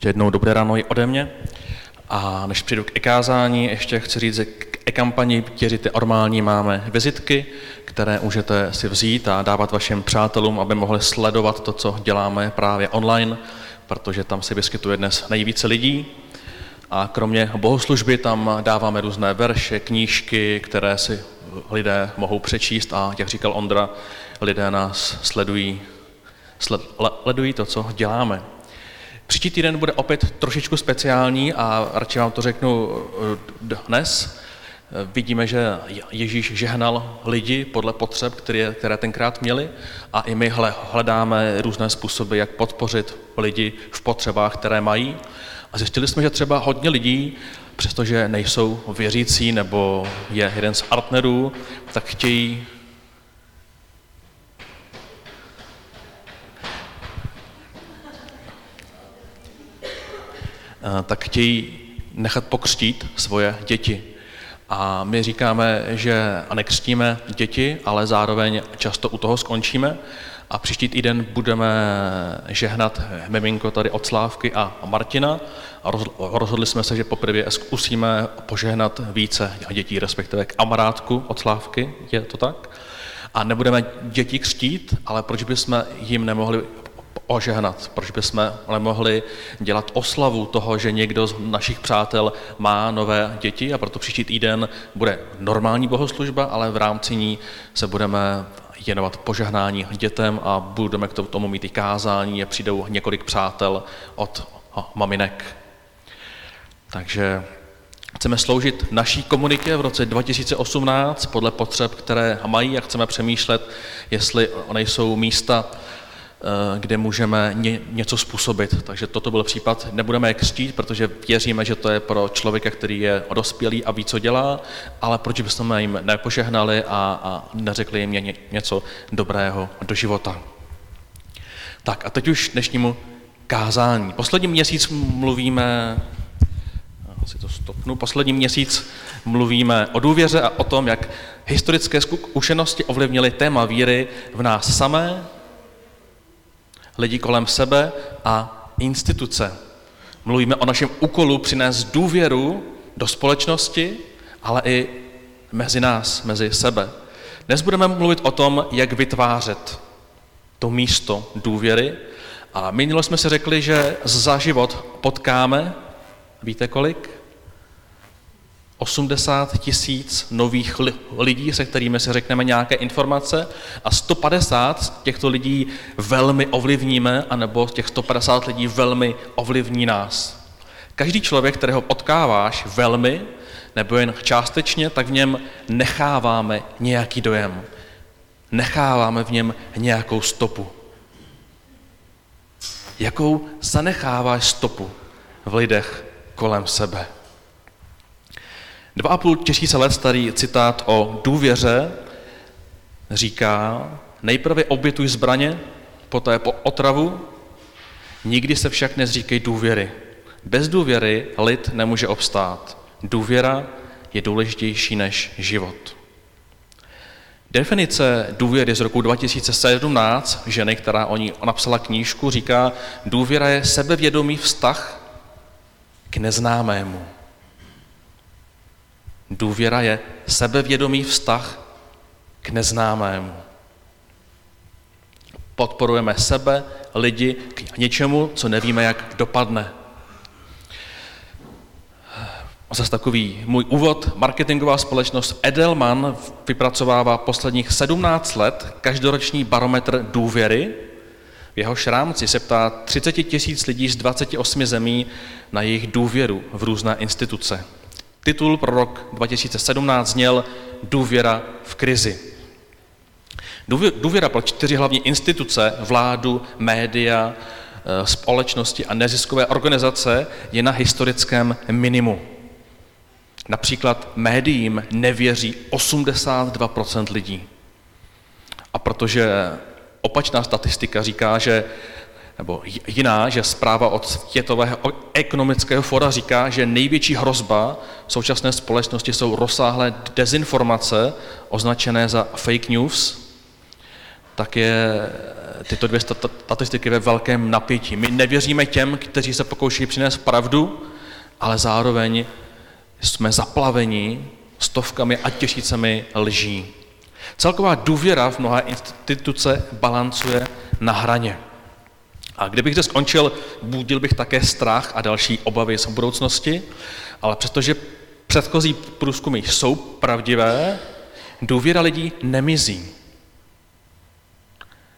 Ještě jednou dobré ráno i ode mě. A než přijdu k ekázání, ještě chci říct, že k e-kampani Těřity normální máme vizitky, které můžete si vzít a dávat vašim přátelům, aby mohli sledovat to, co děláme právě online, protože tam se vyskytuje dnes nejvíce lidí. A kromě bohoslužby tam dáváme různé verše, knížky, které si lidé mohou přečíst a, jak říkal Ondra, lidé nás sledují, sledují to, co děláme. Příští týden bude opět trošičku speciální a radši vám to řeknu eh, dnes. Vidíme, že Ježíš žehnal lidi podle potřeb, které, které tenkrát měli a i my hledáme různé způsoby, jak podpořit lidi v potřebách, které mají. A zjistili jsme, že třeba hodně lidí, přestože nejsou věřící nebo je jeden z partnerů, tak chtějí tak chtějí nechat pokřtít svoje děti. A my říkáme, že nekřtíme děti, ale zároveň často u toho skončíme. A příští týden budeme žehnat miminko tady od Slávky a Martina. A rozhodli jsme se, že poprvé zkusíme požehnat více dětí, respektive kamarádku od Slávky, je to tak? A nebudeme děti křtít, ale proč bychom jim nemohli ožehnat, proč bychom nemohli dělat oslavu toho, že někdo z našich přátel má nové děti a proto příští týden bude normální bohoslužba, ale v rámci ní se budeme věnovat požehnání dětem a budeme k tomu mít i kázání a přijdou několik přátel od maminek. Takže chceme sloužit naší komunitě v roce 2018 podle potřeb, které mají a chceme přemýšlet, jestli nejsou místa, kde můžeme ně, něco způsobit. Takže toto byl případ, nebudeme je křtít, protože věříme, že to je pro člověka, který je dospělý a ví, co dělá, ale proč bychom jim nepožehnali a, a neřekli jim ně, něco dobrého do života. Tak a teď už dnešnímu kázání. Poslední měsíc mluvíme, si to stopnu, poslední měsíc mluvíme o důvěře a o tom, jak historické zkušenosti ovlivnily téma víry v nás samé lidi kolem sebe a instituce. Mluvíme o našem úkolu přinést důvěru do společnosti, ale i mezi nás, mezi sebe. Dnes budeme mluvit o tom, jak vytvářet to místo důvěry. A minule jsme si řekli, že za život potkáme, víte kolik? 80 tisíc nových lidí, se kterými si řekneme nějaké informace a 150 z těchto lidí velmi ovlivníme, anebo těch 150 lidí velmi ovlivní nás. Každý člověk, kterého potkáváš velmi, nebo jen částečně, tak v něm necháváme nějaký dojem. Necháváme v něm nějakou stopu. Jakou zanecháváš stopu v lidech kolem sebe? Dva a půl tisíce let starý citát o důvěře říká, nejprve obětuj zbraně, poté po otravu, nikdy se však nezříkej důvěry. Bez důvěry lid nemůže obstát. Důvěra je důležitější než život. Definice důvěry z roku 2017 ženy, která o ní napsala knížku, říká, důvěra je sebevědomý vztah k neznámému. Důvěra je sebevědomý vztah k neznámému. Podporujeme sebe, lidi k něčemu, co nevíme, jak dopadne. Zase takový můj úvod. Marketingová společnost Edelman vypracovává posledních 17 let každoroční barometr důvěry. V jeho rámci se ptá 30 tisíc lidí z 28 zemí na jejich důvěru v různé instituce. Titul pro rok 2017 zněl Důvěra v krizi. Důvěra pro čtyři hlavní instituce, vládu, média, eh, společnosti a neziskové organizace je na historickém minimu. Například médiím nevěří 82% lidí. A protože opačná statistika říká, že nebo jiná, že zpráva od Světového ekonomického fora říká, že největší hrozba v současné společnosti jsou rozsáhlé dezinformace, označené za fake news, tak je tyto dvě statistiky ve velkém napětí. My nevěříme těm, kteří se pokouší přinést pravdu, ale zároveň jsme zaplaveni stovkami a tisícemi lží. Celková důvěra v mnoha instituce balancuje na hraně. A kdybych zde skončil, budil bych také strach a další obavy z budoucnosti, ale přestože předchozí průzkumy jsou pravdivé, důvěra lidí nemizí.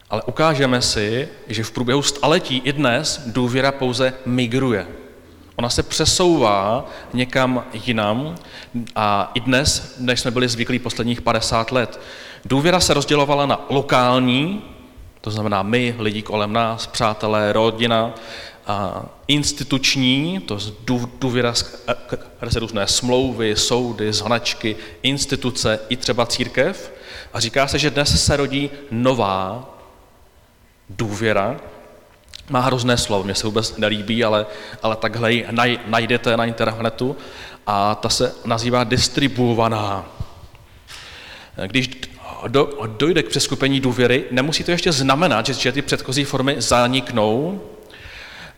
Ale ukážeme si, že v průběhu staletí i dnes důvěra pouze migruje. Ona se přesouvá někam jinam a i dnes, než jsme byli zvyklí posledních 50 let. Důvěra se rozdělovala na lokální, to znamená my, lidi kolem nás, přátelé, rodina, a instituční, to důvěra, které se různé smlouvy, soudy, značky, instituce i třeba církev. A říká se, že dnes se rodí nová důvěra, má hrozné slovo, mě se vůbec nelíbí, ale, ale takhle ji najdete na internetu a ta se nazývá distribuovaná. Když do, dojde k přeskupení důvěry, nemusí to ještě znamenat, že, že ty předchozí formy zaniknou,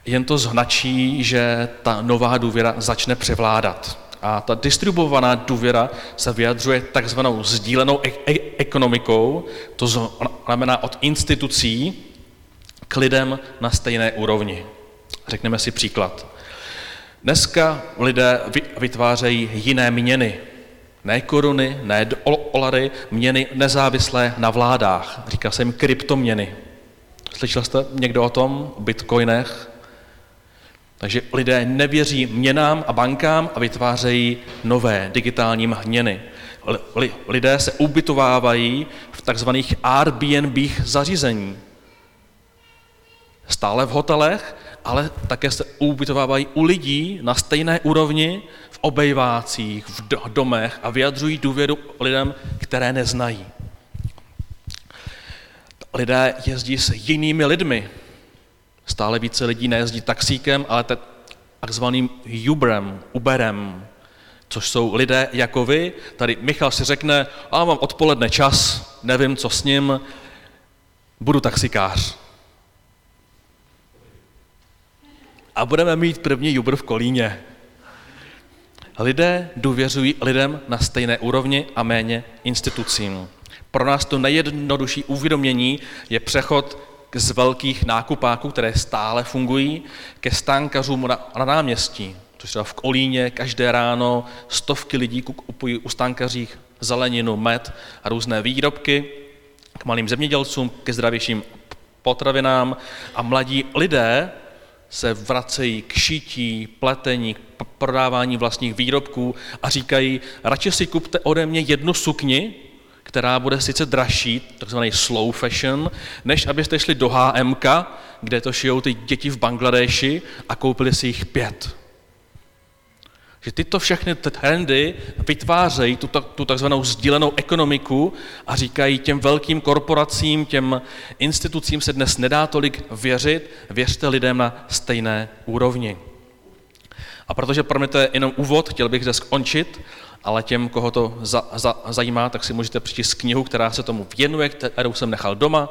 jen to značí, že ta nová důvěra začne převládat. A ta distribuovaná důvěra se vyjadřuje takzvanou sdílenou e- e- ekonomikou, to znamená od institucí k lidem na stejné úrovni. Řekneme si příklad. Dneska lidé vytvářejí jiné měny, ne koruny, ne dolary, měny nezávislé na vládách. Říká se jim kryptoměny. Slyšel jste někdo o tom, o bitcoinech? Takže lidé nevěří měnám a bankám a vytvářejí nové digitální měny. Lidé se ubytovávají v takzvaných Airbnb zařízení. Stále v hotelech, ale také se ubytovávají u lidí na stejné úrovni v obejvácích, v domech a vyjadřují důvěru lidem, které neznají. Lidé jezdí s jinými lidmi. Stále více lidí nejezdí taxíkem, ale takzvaným Uberem, Uberem, což jsou lidé jako vy. Tady Michal si řekne, a mám odpoledne čas, nevím, co s ním, budu taxikář. A budeme mít první Uber v Kolíně. Lidé důvěřují lidem na stejné úrovni a méně institucím. Pro nás to nejjednodušší uvědomění je přechod z velkých nákupáků, které stále fungují, ke stánkařům na, na náměstí. Což třeba v Kolíně každé ráno stovky lidí kupují u stánkařích zeleninu, med a různé výrobky, k malým zemědělcům, ke zdravějším potravinám a mladí lidé se vracejí k šití, pletení, k prodávání vlastních výrobků a říkají, radši si kupte ode mě jednu sukni, která bude sice dražší, takzvaný slow fashion, než abyste šli do HMK, kde to šijou ty děti v Bangladeši a koupili si jich pět. Že tyto všechny trendy vytvářejí tu, tu takzvanou sdílenou ekonomiku a říkají těm velkým korporacím, těm institucím se dnes nedá tolik věřit, věřte lidem na stejné úrovni. A protože pro mě to je jenom úvod, chtěl bych zde skončit, ale těm, koho to za, za, zajímá, tak si můžete přečíst knihu, která se tomu věnuje, kterou jsem nechal doma.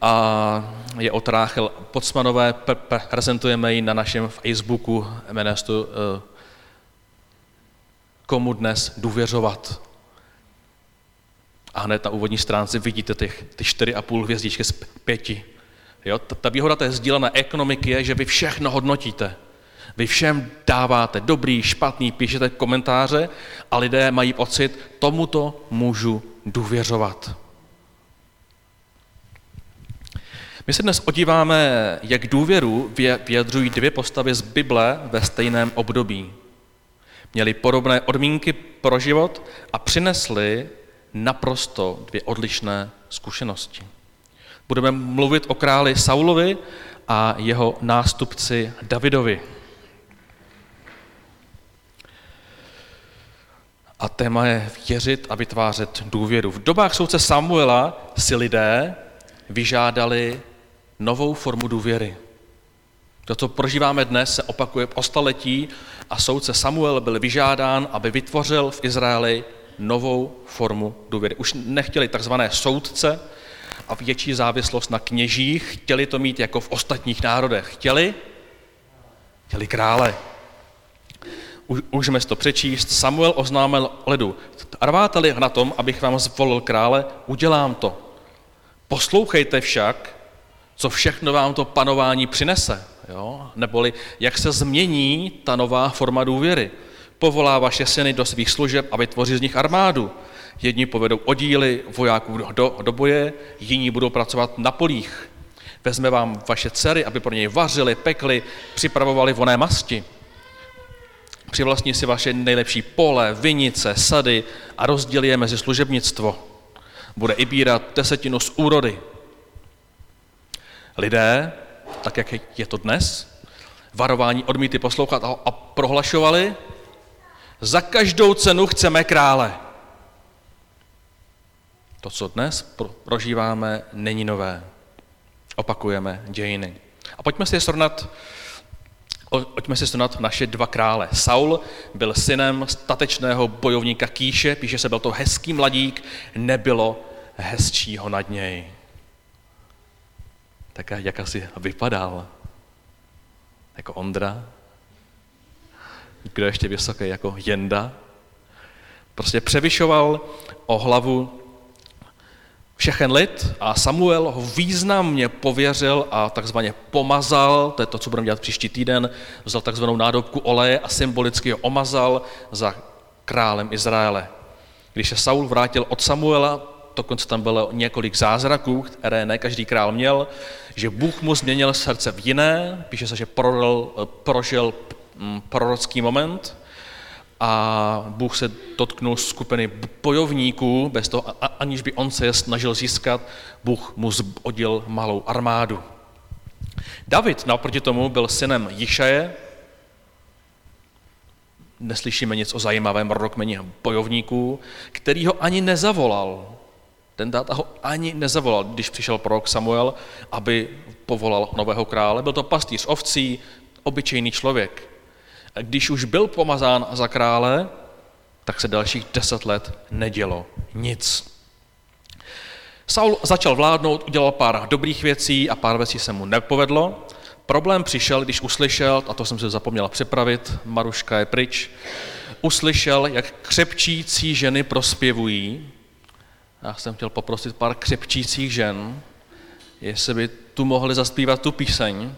A je od Ráchel Pocmanové, prezentujeme ji na našem Facebooku, jmenuje se to komu dnes důvěřovat. A hned na úvodní stránce vidíte těch, ty čtyři a půl hvězdičky z pěti. Jo? Ta, ta výhoda té sdílené ekonomiky je, že vy všechno hodnotíte. Vy všem dáváte dobrý, špatný, píšete komentáře a lidé mají pocit, tomuto můžu důvěřovat. My se dnes odíváme, jak důvěru vyjadřují dvě postavy z Bible ve stejném období měli podobné odmínky pro život a přinesli naprosto dvě odlišné zkušenosti. Budeme mluvit o králi Saulovi a jeho nástupci Davidovi. A téma je věřit a vytvářet důvěru. V dobách soudce Samuela si lidé vyžádali novou formu důvěry. To, co prožíváme dnes, se opakuje po staletí a soudce Samuel byl vyžádán, aby vytvořil v Izraeli novou formu důvěry. Už nechtěli takzvané soudce, a větší závislost na kněžích. Chtěli to mít jako v ostatních národech. Chtěli? Chtěli krále. Můžeme to přečíst. Samuel oznámil lidu, arváte-li na tom, abych vám zvolil krále, udělám to. Poslouchejte však, co všechno vám to panování přinese. Jo? Neboli jak se změní ta nová forma důvěry. Povolá vaše syny do svých služeb a vytvoří z nich armádu. Jedni povedou oddíly vojáků do, do boje, jiní budou pracovat na polích. Vezme vám vaše dcery, aby pro něj vařili, pekli, připravovali voné masti. Přivlastní si vaše nejlepší pole, vinice, sady a rozdělí je mezi služebnictvo. Bude i bírat desetinu z úrody. Lidé, tak jak je to dnes, varování odmíty poslouchat a prohlašovali, za každou cenu chceme krále. To, co dnes prožíváme, není nové. Opakujeme dějiny. A pojďme si srovnat Pojďme si srovnat naše dva krále. Saul byl synem statečného bojovníka Kýše, píše se, byl to hezký mladík, nebylo hezčího nad něj. Tak jak asi vypadal? Jako Ondra? Kdo ještě vysoký jako Jenda? Prostě převyšoval o hlavu všechen lid a Samuel ho významně pověřil a takzvaně pomazal, to je to, co budeme dělat příští týden, vzal takzvanou nádobku oleje a symbolicky ho omazal za králem Izraele. Když se Saul vrátil od Samuela, dokonce tam bylo několik zázraků, které ne každý král měl, že Bůh mu změnil srdce v jiné, píše se, že prožil, prožil mm, prorocký moment, a Bůh se dotknul skupiny bojovníků, bez toho, aniž by on se je snažil získat, Bůh mu zbodil malou armádu. David naproti tomu byl synem Jišaje, neslyšíme nic o zajímavém rodokmeni bojovníků, který ho ani nezavolal. Ten dáta ho ani nezavolal, když přišel prorok Samuel, aby povolal nového krále. Byl to pastýř ovcí, obyčejný člověk. Když už byl pomazán za krále, tak se dalších deset let nedělo nic. Saul začal vládnout, udělal pár dobrých věcí a pár věcí se mu nepovedlo. Problém přišel, když uslyšel, a to jsem se zapomněla připravit, Maruška je pryč, uslyšel, jak křepčící ženy prospěvují. Já jsem chtěl poprosit pár křepčících žen, jestli by tu mohli zaspívat tu píseň.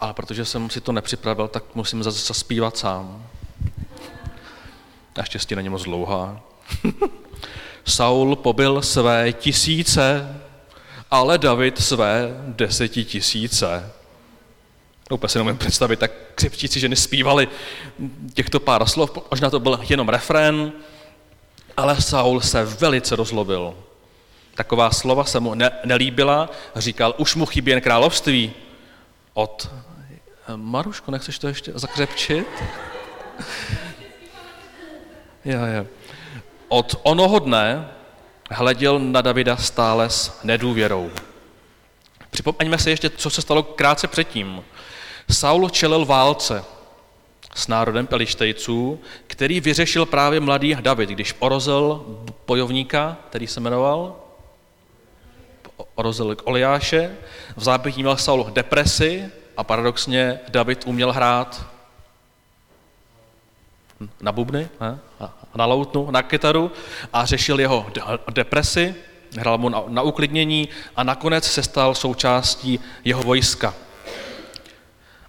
Ale protože jsem si to nepřipravil, tak musím zase zaspívat sám. Naštěstí není moc dlouhá. Saul pobyl své tisíce, ale David své desetitisíce. Úplně si nemůžu představit, tak křepčíci ženy zpívali těchto pár slov, možná to byl jenom refrén, ale Saul se velice rozlobil. Taková slova se mu ne- nelíbila, říkal, už mu chybí jen království. Od Maruško, nechceš to ještě zakřepčit? já, já. Od onoho dne hleděl na Davida stále s nedůvěrou. Připomeňme si ještě, co se stalo krátce předtím. Saul čelil válce s národem Pelištejců, který vyřešil právě mladý David, když orozil bojovníka, který se jmenoval orozil Oliáše, v zápětí měl Saul depresi, a paradoxně David uměl hrát na bubny, ne? na loutnu, na kytaru a řešil jeho depresi, hrál mu na, na uklidnění a nakonec se stal součástí jeho vojska.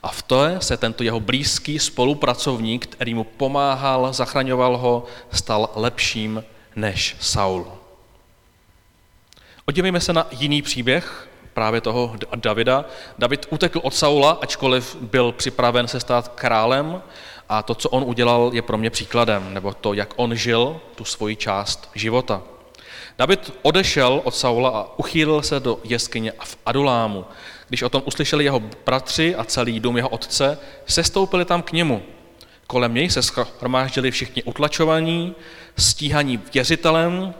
A v to se tento jeho blízký spolupracovník, který mu pomáhal, zachraňoval ho, stal lepším než Saul. Odívejme se na jiný příběh, právě toho Davida. David utekl od Saula, ačkoliv byl připraven se stát králem a to, co on udělal, je pro mě příkladem, nebo to, jak on žil tu svoji část života. David odešel od Saula a uchýlil se do jeskyně v Adulámu. Když o tom uslyšeli jeho bratři a celý dům jeho otce, sestoupili tam k němu. Kolem něj se schromáždili všichni utlačovaní, stíhaní věřitelem,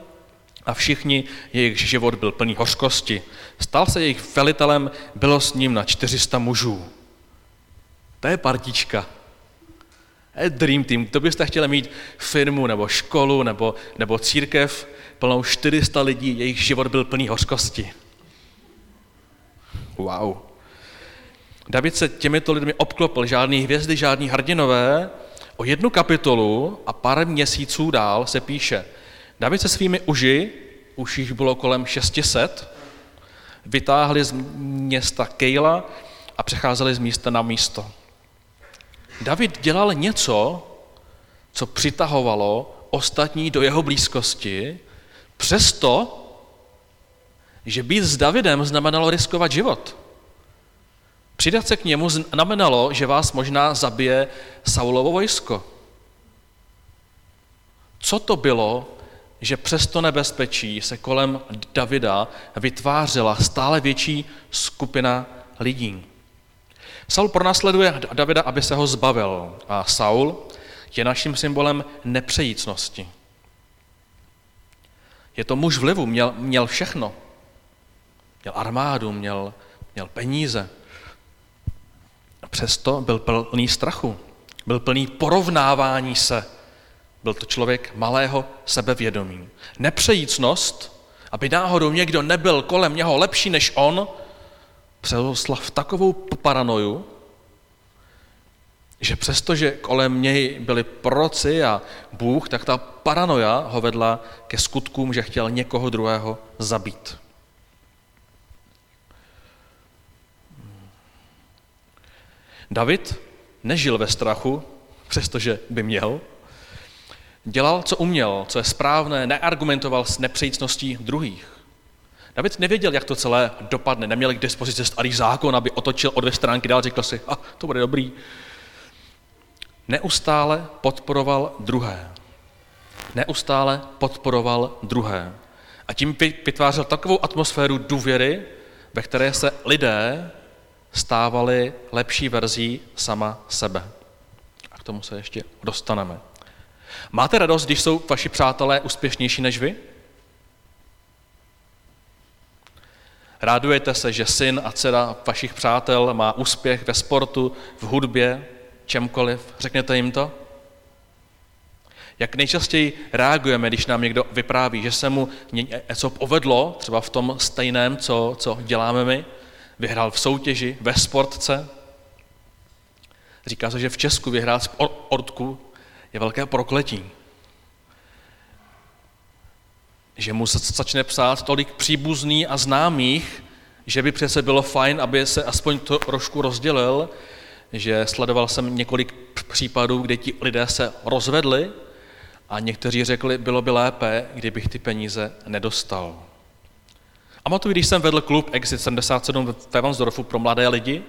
a všichni, jejich život byl plný hořkosti. Stal se jejich velitelem, bylo s ním na 400 mužů. To je partička. To je dream team. To byste chtěli mít firmu, nebo školu, nebo, nebo církev, plnou 400 lidí, jejich život byl plný hořkosti. Wow. David se těmito lidmi obklopil, žádný hvězdy, žádný hrdinové. O jednu kapitolu a pár měsíců dál se píše, David se svými uži, už jich bylo kolem 600, vytáhli z města Kejla a přecházeli z místa na místo. David dělal něco, co přitahovalo ostatní do jeho blízkosti, přesto, že být s Davidem znamenalo riskovat život. Přidat se k němu znamenalo, že vás možná zabije Saulovo vojsko. Co to bylo, že přes to nebezpečí se kolem Davida vytvářela stále větší skupina lidí? Saul pronásleduje Davida, aby se ho zbavil. A Saul je naším symbolem nepřejícnosti. Je to muž vlivu, měl, měl všechno. Měl armádu, měl, měl peníze. Přesto byl plný strachu. Byl plný porovnávání se. Byl to člověk malého sebevědomí. Nepřejícnost, aby náhodou někdo nebyl kolem něho lepší než on, přerostla v takovou paranoju, že přestože kolem něj byli proci a Bůh, tak ta paranoja ho vedla ke skutkům, že chtěl někoho druhého zabít. David nežil ve strachu, přestože by měl. Dělal, co uměl, co je správné, neargumentoval s nepřejícností druhých. David nevěděl, jak to celé dopadne, neměl k dispozici starý zákon, aby otočil o dvě stránky dál, řekl si, a to bude dobrý. Neustále podporoval druhé. Neustále podporoval druhé. A tím vytvářel takovou atmosféru důvěry, ve které se lidé stávali lepší verzí sama sebe. A k tomu se ještě dostaneme. Máte radost, když jsou vaši přátelé úspěšnější než vy? Rádujete se, že syn a dcera vašich přátel má úspěch ve sportu, v hudbě, čemkoliv? Řekněte jim to? Jak nejčastěji reagujeme, když nám někdo vypráví, že se mu něco povedlo, třeba v tom stejném, co, co děláme my, vyhrál v soutěži, ve sportce. Říká se, že v Česku vyhrát z ortku je velké prokletí. Že mu se začne psát tolik příbuzný a známých, že by přece bylo fajn, aby se aspoň to trošku rozdělil, že sledoval jsem několik případů, kde ti lidé se rozvedli a někteří řekli, bylo by lépe, kdybych ty peníze nedostal. A matuji, když jsem vedl klub Exit 77 ve Vansdorfu pro mladé lidi,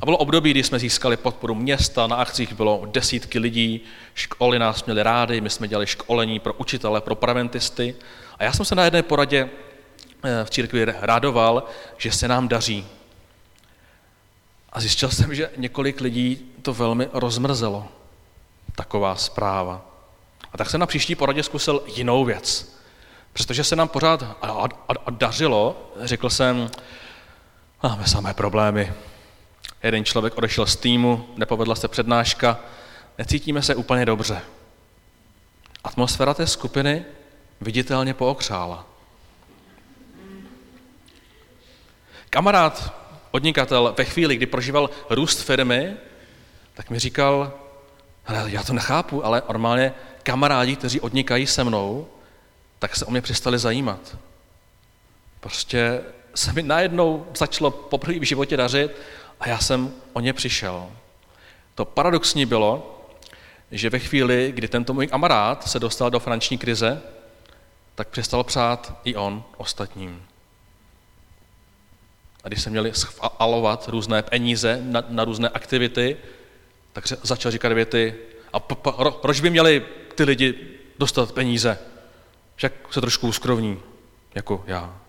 a bylo období, kdy jsme získali podporu města, na akcích bylo desítky lidí, školy nás měly rády, my jsme dělali školení pro učitele, pro preventisty. A já jsem se na jedné poradě eh, v církvi radoval, že se nám daří. A zjistil jsem, že několik lidí to velmi rozmrzelo, taková zpráva. A tak jsem na příští poradě zkusil jinou věc. Přestože se nám pořád a, a, a dařilo, řekl jsem, máme samé problémy. Jeden člověk odešel z týmu, nepovedla se přednáška, necítíme se úplně dobře. Atmosféra té skupiny viditelně pookřála. Kamarád, podnikatel, ve chvíli, kdy prožíval růst firmy, tak mi říkal, hele, já to nechápu, ale normálně kamarádi, kteří odnikají se mnou, tak se o mě přestali zajímat. Prostě se mi najednou začalo poprvé v životě dařit a já jsem o ně přišel. To paradoxní bylo, že ve chvíli, kdy tento můj kamarád se dostal do finanční krize, tak přestal přát i on ostatním. A když se měli schvalovat různé peníze na, na různé aktivity, tak začal říkat věty, a proč by měli ty lidi dostat peníze? Však se trošku uskrovní, jako já.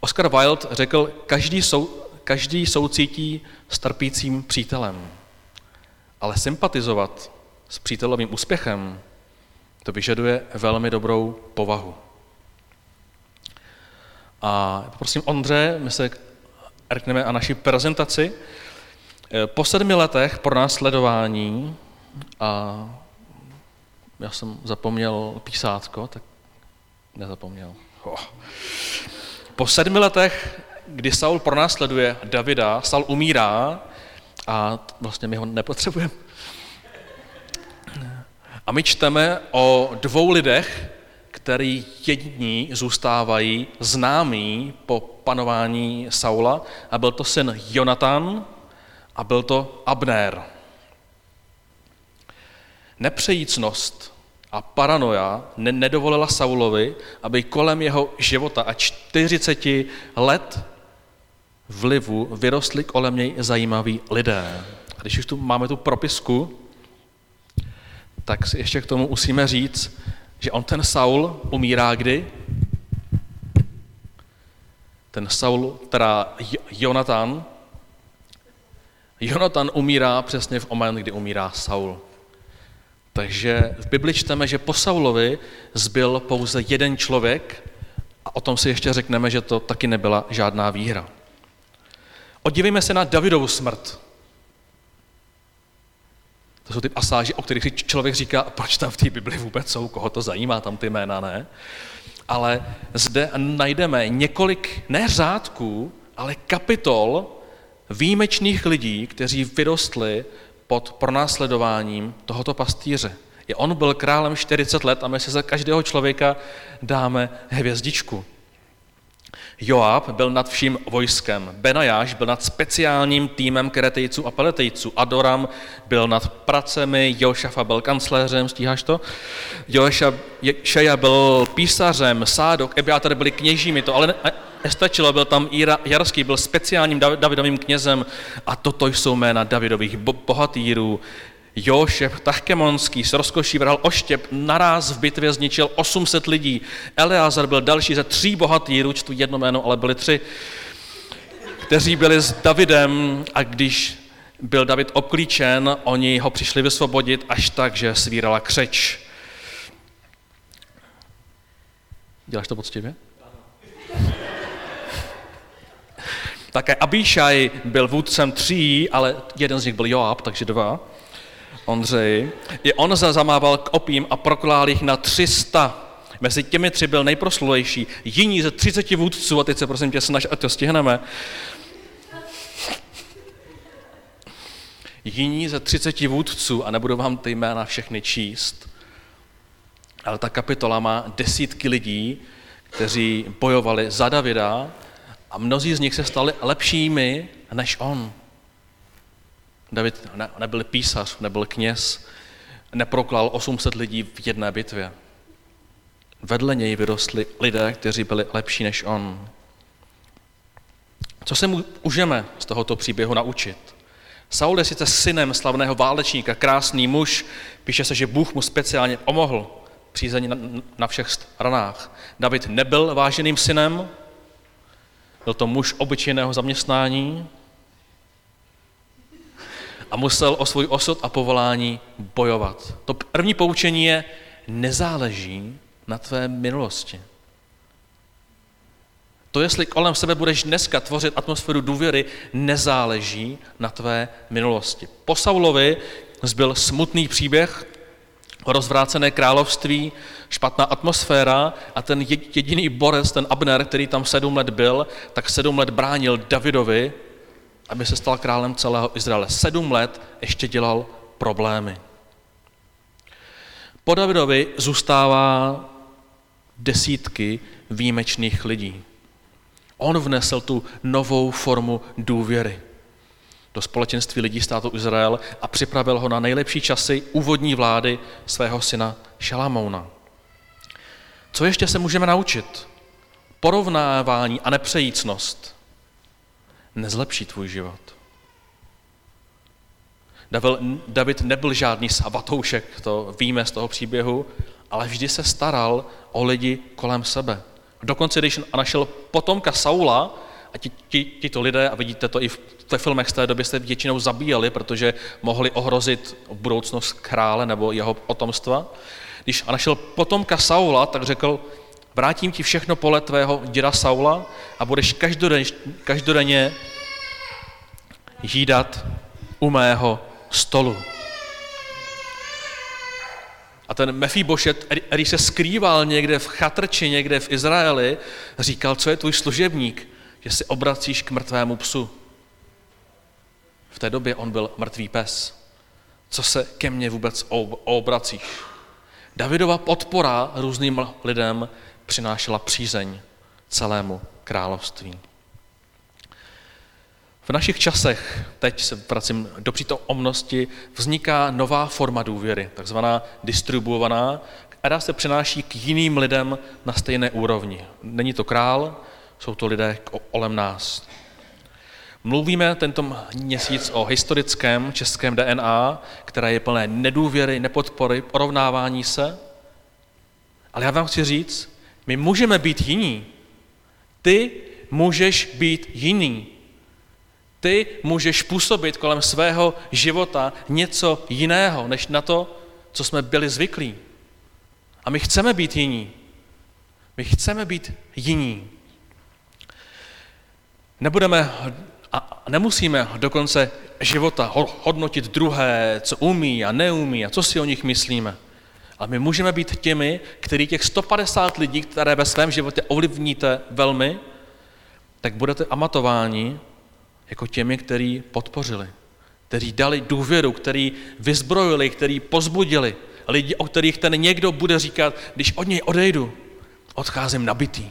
Oscar Wilde řekl, každý, sou, každý soucítí s trpícím přítelem, ale sympatizovat s přítelovým úspěchem, to vyžaduje velmi dobrou povahu. A prosím, Ondře, my se rkneme a naší prezentaci. Po sedmi letech pro následování a Já jsem zapomněl písátko, tak nezapomněl. Oh. Po sedmi letech, kdy Saul pronásleduje Davida, Saul umírá a vlastně my ho nepotřebujeme. A my čteme o dvou lidech, který jední zůstávají známí po panování Saula a byl to syn Jonatan a byl to Abner. Nepřejícnost a paranoja nedovolila Saulovi, aby kolem jeho života a 40 let vlivu vyrostli kolem něj zajímaví lidé. A když už tu máme tu propisku, tak si ještě k tomu musíme říct, že on ten Saul umírá kdy? Ten Saul, teda Jonatan, Jonatan umírá přesně v moment, kdy umírá Saul. Takže v Bibli čteme, že po Saulovi zbyl pouze jeden člověk a o tom si ještě řekneme, že to taky nebyla žádná výhra. Odívejme se na Davidovu smrt. Jsou ty pasáže, o kterých si člověk říká, proč tam v té Bibli vůbec jsou, koho to zajímá, tam ty jména, ne? Ale zde najdeme několik, ne řádků, ale kapitol výjimečných lidí, kteří vyrostli pod pronásledováním tohoto pastýře. I on byl králem 40 let a my si za každého člověka dáme hvězdičku. Joab byl nad vším vojskem, Benajáš byl nad speciálním týmem keretejců a peletejců, Adoram byl nad pracemi, Jošafa byl kancléřem, stíháš to? Jošaja byl písařem, Sádok, Ebiátar byli kněžími, to ale nestačilo, byl tam Ira Jarský, byl speciálním Davidovým knězem a toto jsou jména Davidových bohatýrů. Jošef Tachkemonský s rozkoší vrhal oštěp, naraz v bitvě zničil 800 lidí. Eleazar byl další ze tří bohatýrů, čtu jedno jméno, ale byli tři, kteří byli s Davidem a když byl David obklíčen, oni ho přišli vysvobodit až tak, že svírala křeč. Děláš to poctivě? Také Abíšaj byl vůdcem tří, ale jeden z nich byl Joab, takže dva. Ondřej. I on zamával k opím a proklál jich na 300. Mezi těmi tři byl nejproslulejší. Jiní ze 30 vůdců, a teď se prosím tě snaž, ať to stihneme. Jiní ze 30 vůdců, a nebudu vám ty jména všechny číst, ale ta kapitola má desítky lidí, kteří bojovali za Davida a mnozí z nich se stali lepšími než on. David ne, nebyl písař, nebyl kněz, neproklal 800 lidí v jedné bitvě. Vedle něj vyrostli lidé, kteří byli lepší než on. Co se můžeme z tohoto příběhu naučit? Saul je sice synem slavného válečníka, krásný muž, píše se, že Bůh mu speciálně pomohl přízeň na, na všech stranách. David nebyl váženým synem, byl to muž obyčejného zaměstnání a musel o svůj osud a povolání bojovat. To první poučení je, nezáleží na tvé minulosti. To, jestli kolem sebe budeš dneska tvořit atmosféru důvěry, nezáleží na tvé minulosti. Po Saulovi zbyl smutný příběh, rozvrácené království, špatná atmosféra a ten jediný borec, ten Abner, který tam sedm let byl, tak sedm let bránil Davidovi, aby se stal králem celého Izraele. Sedm let ještě dělal problémy. Po Davidovi zůstává desítky výjimečných lidí. On vnesl tu novou formu důvěry do společenství lidí státu Izrael a připravil ho na nejlepší časy úvodní vlády svého syna Šalamouna. Co ještě se můžeme naučit? Porovnávání a nepřejícnost nezlepší tvůj život. David nebyl žádný sabatoušek, to víme z toho příběhu, ale vždy se staral o lidi kolem sebe. Dokonce, když našel potomka Saula, a ti, ti, tito lidé, a vidíte to i v ve filmech z té doby, se většinou zabíjeli, protože mohli ohrozit budoucnost krále nebo jeho potomstva. Když našel potomka Saula, tak řekl, vrátím ti všechno pole tvého děda Saula a budeš každodenně, každodenně jídat u mého stolu. A ten Mefíbošet, který se skrýval někde v chatrči, někde v Izraeli, říkal, co je tvůj služebník, že si obracíš k mrtvému psu. V té době on byl mrtvý pes. Co se ke mně vůbec obracíš? Davidova podpora různým lidem přinášela přízeň celému království. V našich časech, teď se vracím do přítomnosti, vzniká nová forma důvěry, takzvaná distribuovaná, která se přenáší k jiným lidem na stejné úrovni. Není to král, jsou to lidé kolem nás. Mluvíme tento měsíc o historickém českém DNA, které je plné nedůvěry, nepodpory, porovnávání se. Ale já vám chci říct, my můžeme být jiní. Ty můžeš být jiný. Ty můžeš působit kolem svého života něco jiného, než na to, co jsme byli zvyklí. A my chceme být jiní. My chceme být jiní. Nebudeme a nemusíme do konce života hodnotit druhé, co umí a neumí a co si o nich myslíme. Ale my můžeme být těmi, který těch 150 lidí, které ve svém životě ovlivníte velmi, tak budete amatováni jako těmi, který podpořili, kteří dali důvěru, který vyzbrojili, který pozbudili. Lidi, o kterých ten někdo bude říkat, když od něj odejdu, odcházím nabitý.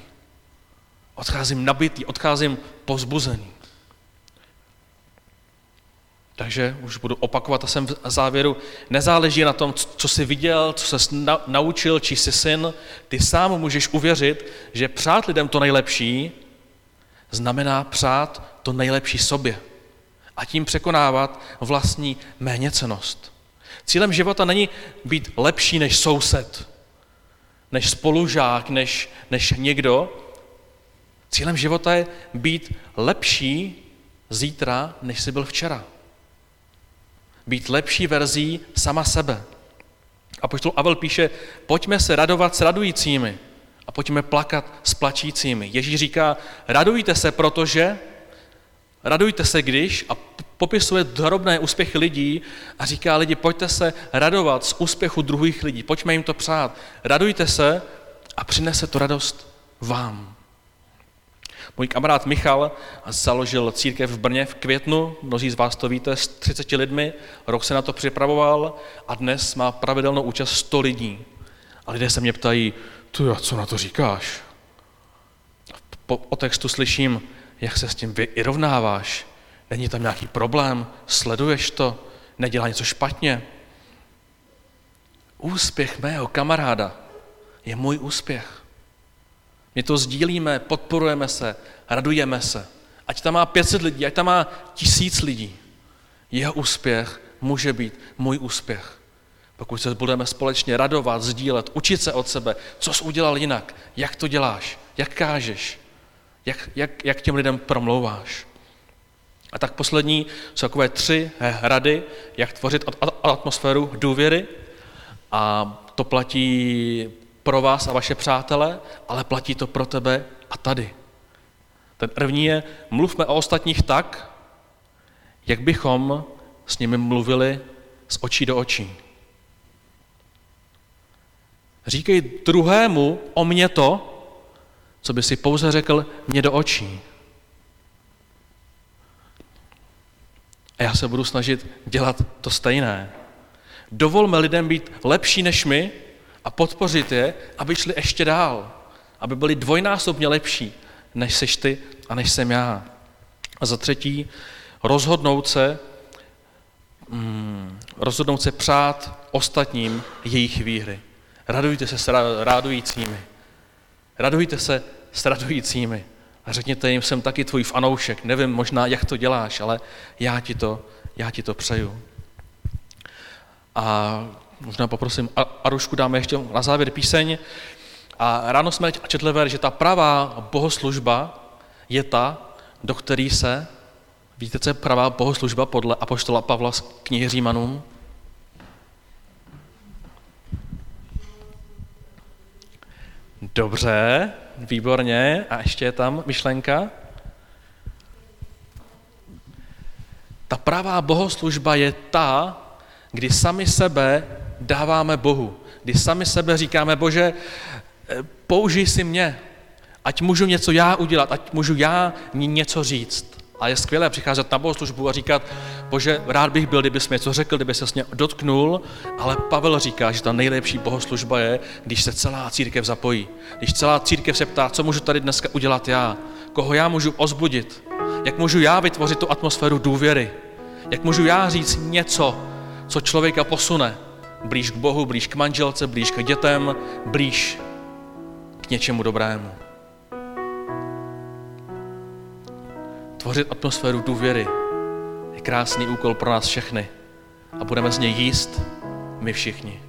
Odcházím nabitý, odcházím pozbuzený. Takže už budu opakovat a jsem v závěru. Nezáleží na tom, co jsi viděl, co jsi naučil, či jsi syn. Ty sám můžeš uvěřit, že přát lidem to nejlepší znamená přát to nejlepší sobě. A tím překonávat vlastní méněcenost. Cílem života není být lepší než soused, než spolužák, než, než někdo. Cílem života je být lepší zítra, než jsi byl včera být lepší verzí sama sebe. A poštol Avel píše, pojďme se radovat s radujícími a pojďme plakat s plačícími. Ježíš říká, radujte se, protože, radujte se, když, a popisuje drobné úspěchy lidí a říká lidi, pojďte se radovat z úspěchu druhých lidí, pojďme jim to přát. Radujte se a přinese to radost vám. Můj kamarád Michal založil církev v Brně v květnu, mnozí z vás to víte, s 30 lidmi, rok se na to připravoval a dnes má pravidelnou účast 100 lidí. A lidé se mě ptají, tu a co na to říkáš? Po, o textu slyším, jak se s tím vyrovnáváš. Není tam nějaký problém? Sleduješ to? Nedělá něco špatně? Úspěch mého kamaráda je můj úspěch. My to sdílíme, podporujeme se, radujeme se. Ať tam má 500 lidí, ať tam má tisíc lidí. Jeho úspěch může být můj úspěch. Pokud se budeme společně radovat, sdílet, učit se od sebe, co jsi udělal jinak, jak to děláš, jak kážeš, jak, jak, jak těm lidem promlouváš. A tak poslední jsou takové tři rady, jak tvořit atmosféru důvěry. A to platí pro vás a vaše přátele, ale platí to pro tebe a tady. Ten první je, mluvme o ostatních tak, jak bychom s nimi mluvili z očí do očí. Říkej druhému o mě to, co by si pouze řekl mě do očí. A já se budu snažit dělat to stejné. Dovolme lidem být lepší než my, a podpořit je, aby šli ještě dál, aby byli dvojnásobně lepší, než seš ty a než jsem já. A za třetí, rozhodnout se, mm, rozhodnout se přát ostatním jejich výhry. Radujte se s rádujícími. Radujte se s radujícími. A řekněte jim, jsem taky tvůj fanoušek, nevím možná, jak to děláš, ale já ti to, já ti to přeju. A možná poprosím Arušku, dáme ještě na závěr píseň. A ráno jsme četli ver, že ta pravá bohoslužba je ta, do které se, víte, co je pravá bohoslužba podle apoštola Pavla z knihy Římanům? Dobře, výborně. A ještě je tam myšlenka. Ta pravá bohoslužba je ta, kdy sami sebe dáváme Bohu, kdy sami sebe říkáme, Bože, eh, použij si mě, ať můžu něco já udělat, ať můžu já něco říct. A je skvělé přicházet na bohoslužbu a říkat, bože, rád bych byl, kdyby mě něco řekl, kdyby se mě dotknul, ale Pavel říká, že ta nejlepší bohoslužba je, když se celá církev zapojí. Když celá církev se ptá, co můžu tady dneska udělat já, koho já můžu ozbudit, jak můžu já vytvořit tu atmosféru důvěry, jak můžu já říct něco, co člověka posune blíž k Bohu, blíž k manželce, blíž k dětem, blíž k něčemu dobrému. Tvořit atmosféru důvěry je krásný úkol pro nás všechny a budeme z něj jíst my všichni.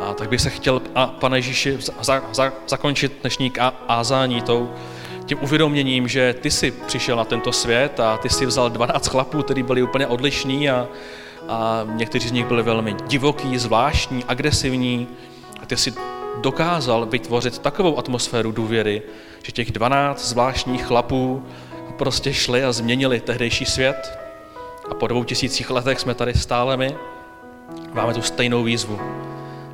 A tak bych se chtěl, a pane Ježíši, za, za, zakončit dnešní ázání tou, tím uvědoměním, že ty jsi přišel na tento svět a ty jsi vzal 12 chlapů, kteří byli úplně odlišní a, a někteří z nich byli velmi divoký, zvláštní, agresivní a ty jsi dokázal vytvořit takovou atmosféru důvěry, že těch 12 zvláštních chlapů prostě šli a změnili tehdejší svět a po dvou tisících letech jsme tady stále my. Máme tu stejnou výzvu.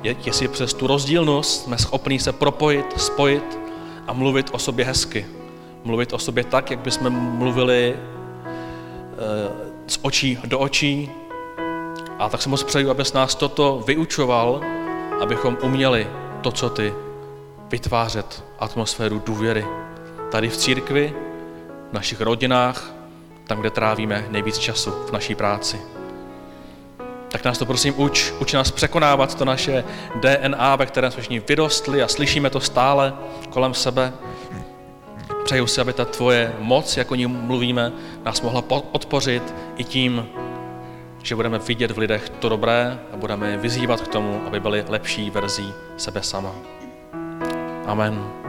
Je, jestli přes tu rozdílnost jsme schopni se propojit, spojit a mluvit o sobě hezky. Mluvit o sobě tak, jak bychom mluvili e, z očí do očí. A tak se moc přeju, abys nás toto vyučoval, abychom uměli to, co ty, vytvářet atmosféru důvěry. Tady v církvi, v našich rodinách, tam, kde trávíme nejvíc času v naší práci. Tak nás to prosím uč, uč nás překonávat to naše DNA, ve kterém jsme všichni vyrostli a slyšíme to stále kolem sebe. Přeju si, aby ta tvoje moc, jak o ní mluvíme, nás mohla podpořit i tím, že budeme vidět v lidech to dobré a budeme je vyzývat k tomu, aby byli lepší verzí sebe sama. Amen.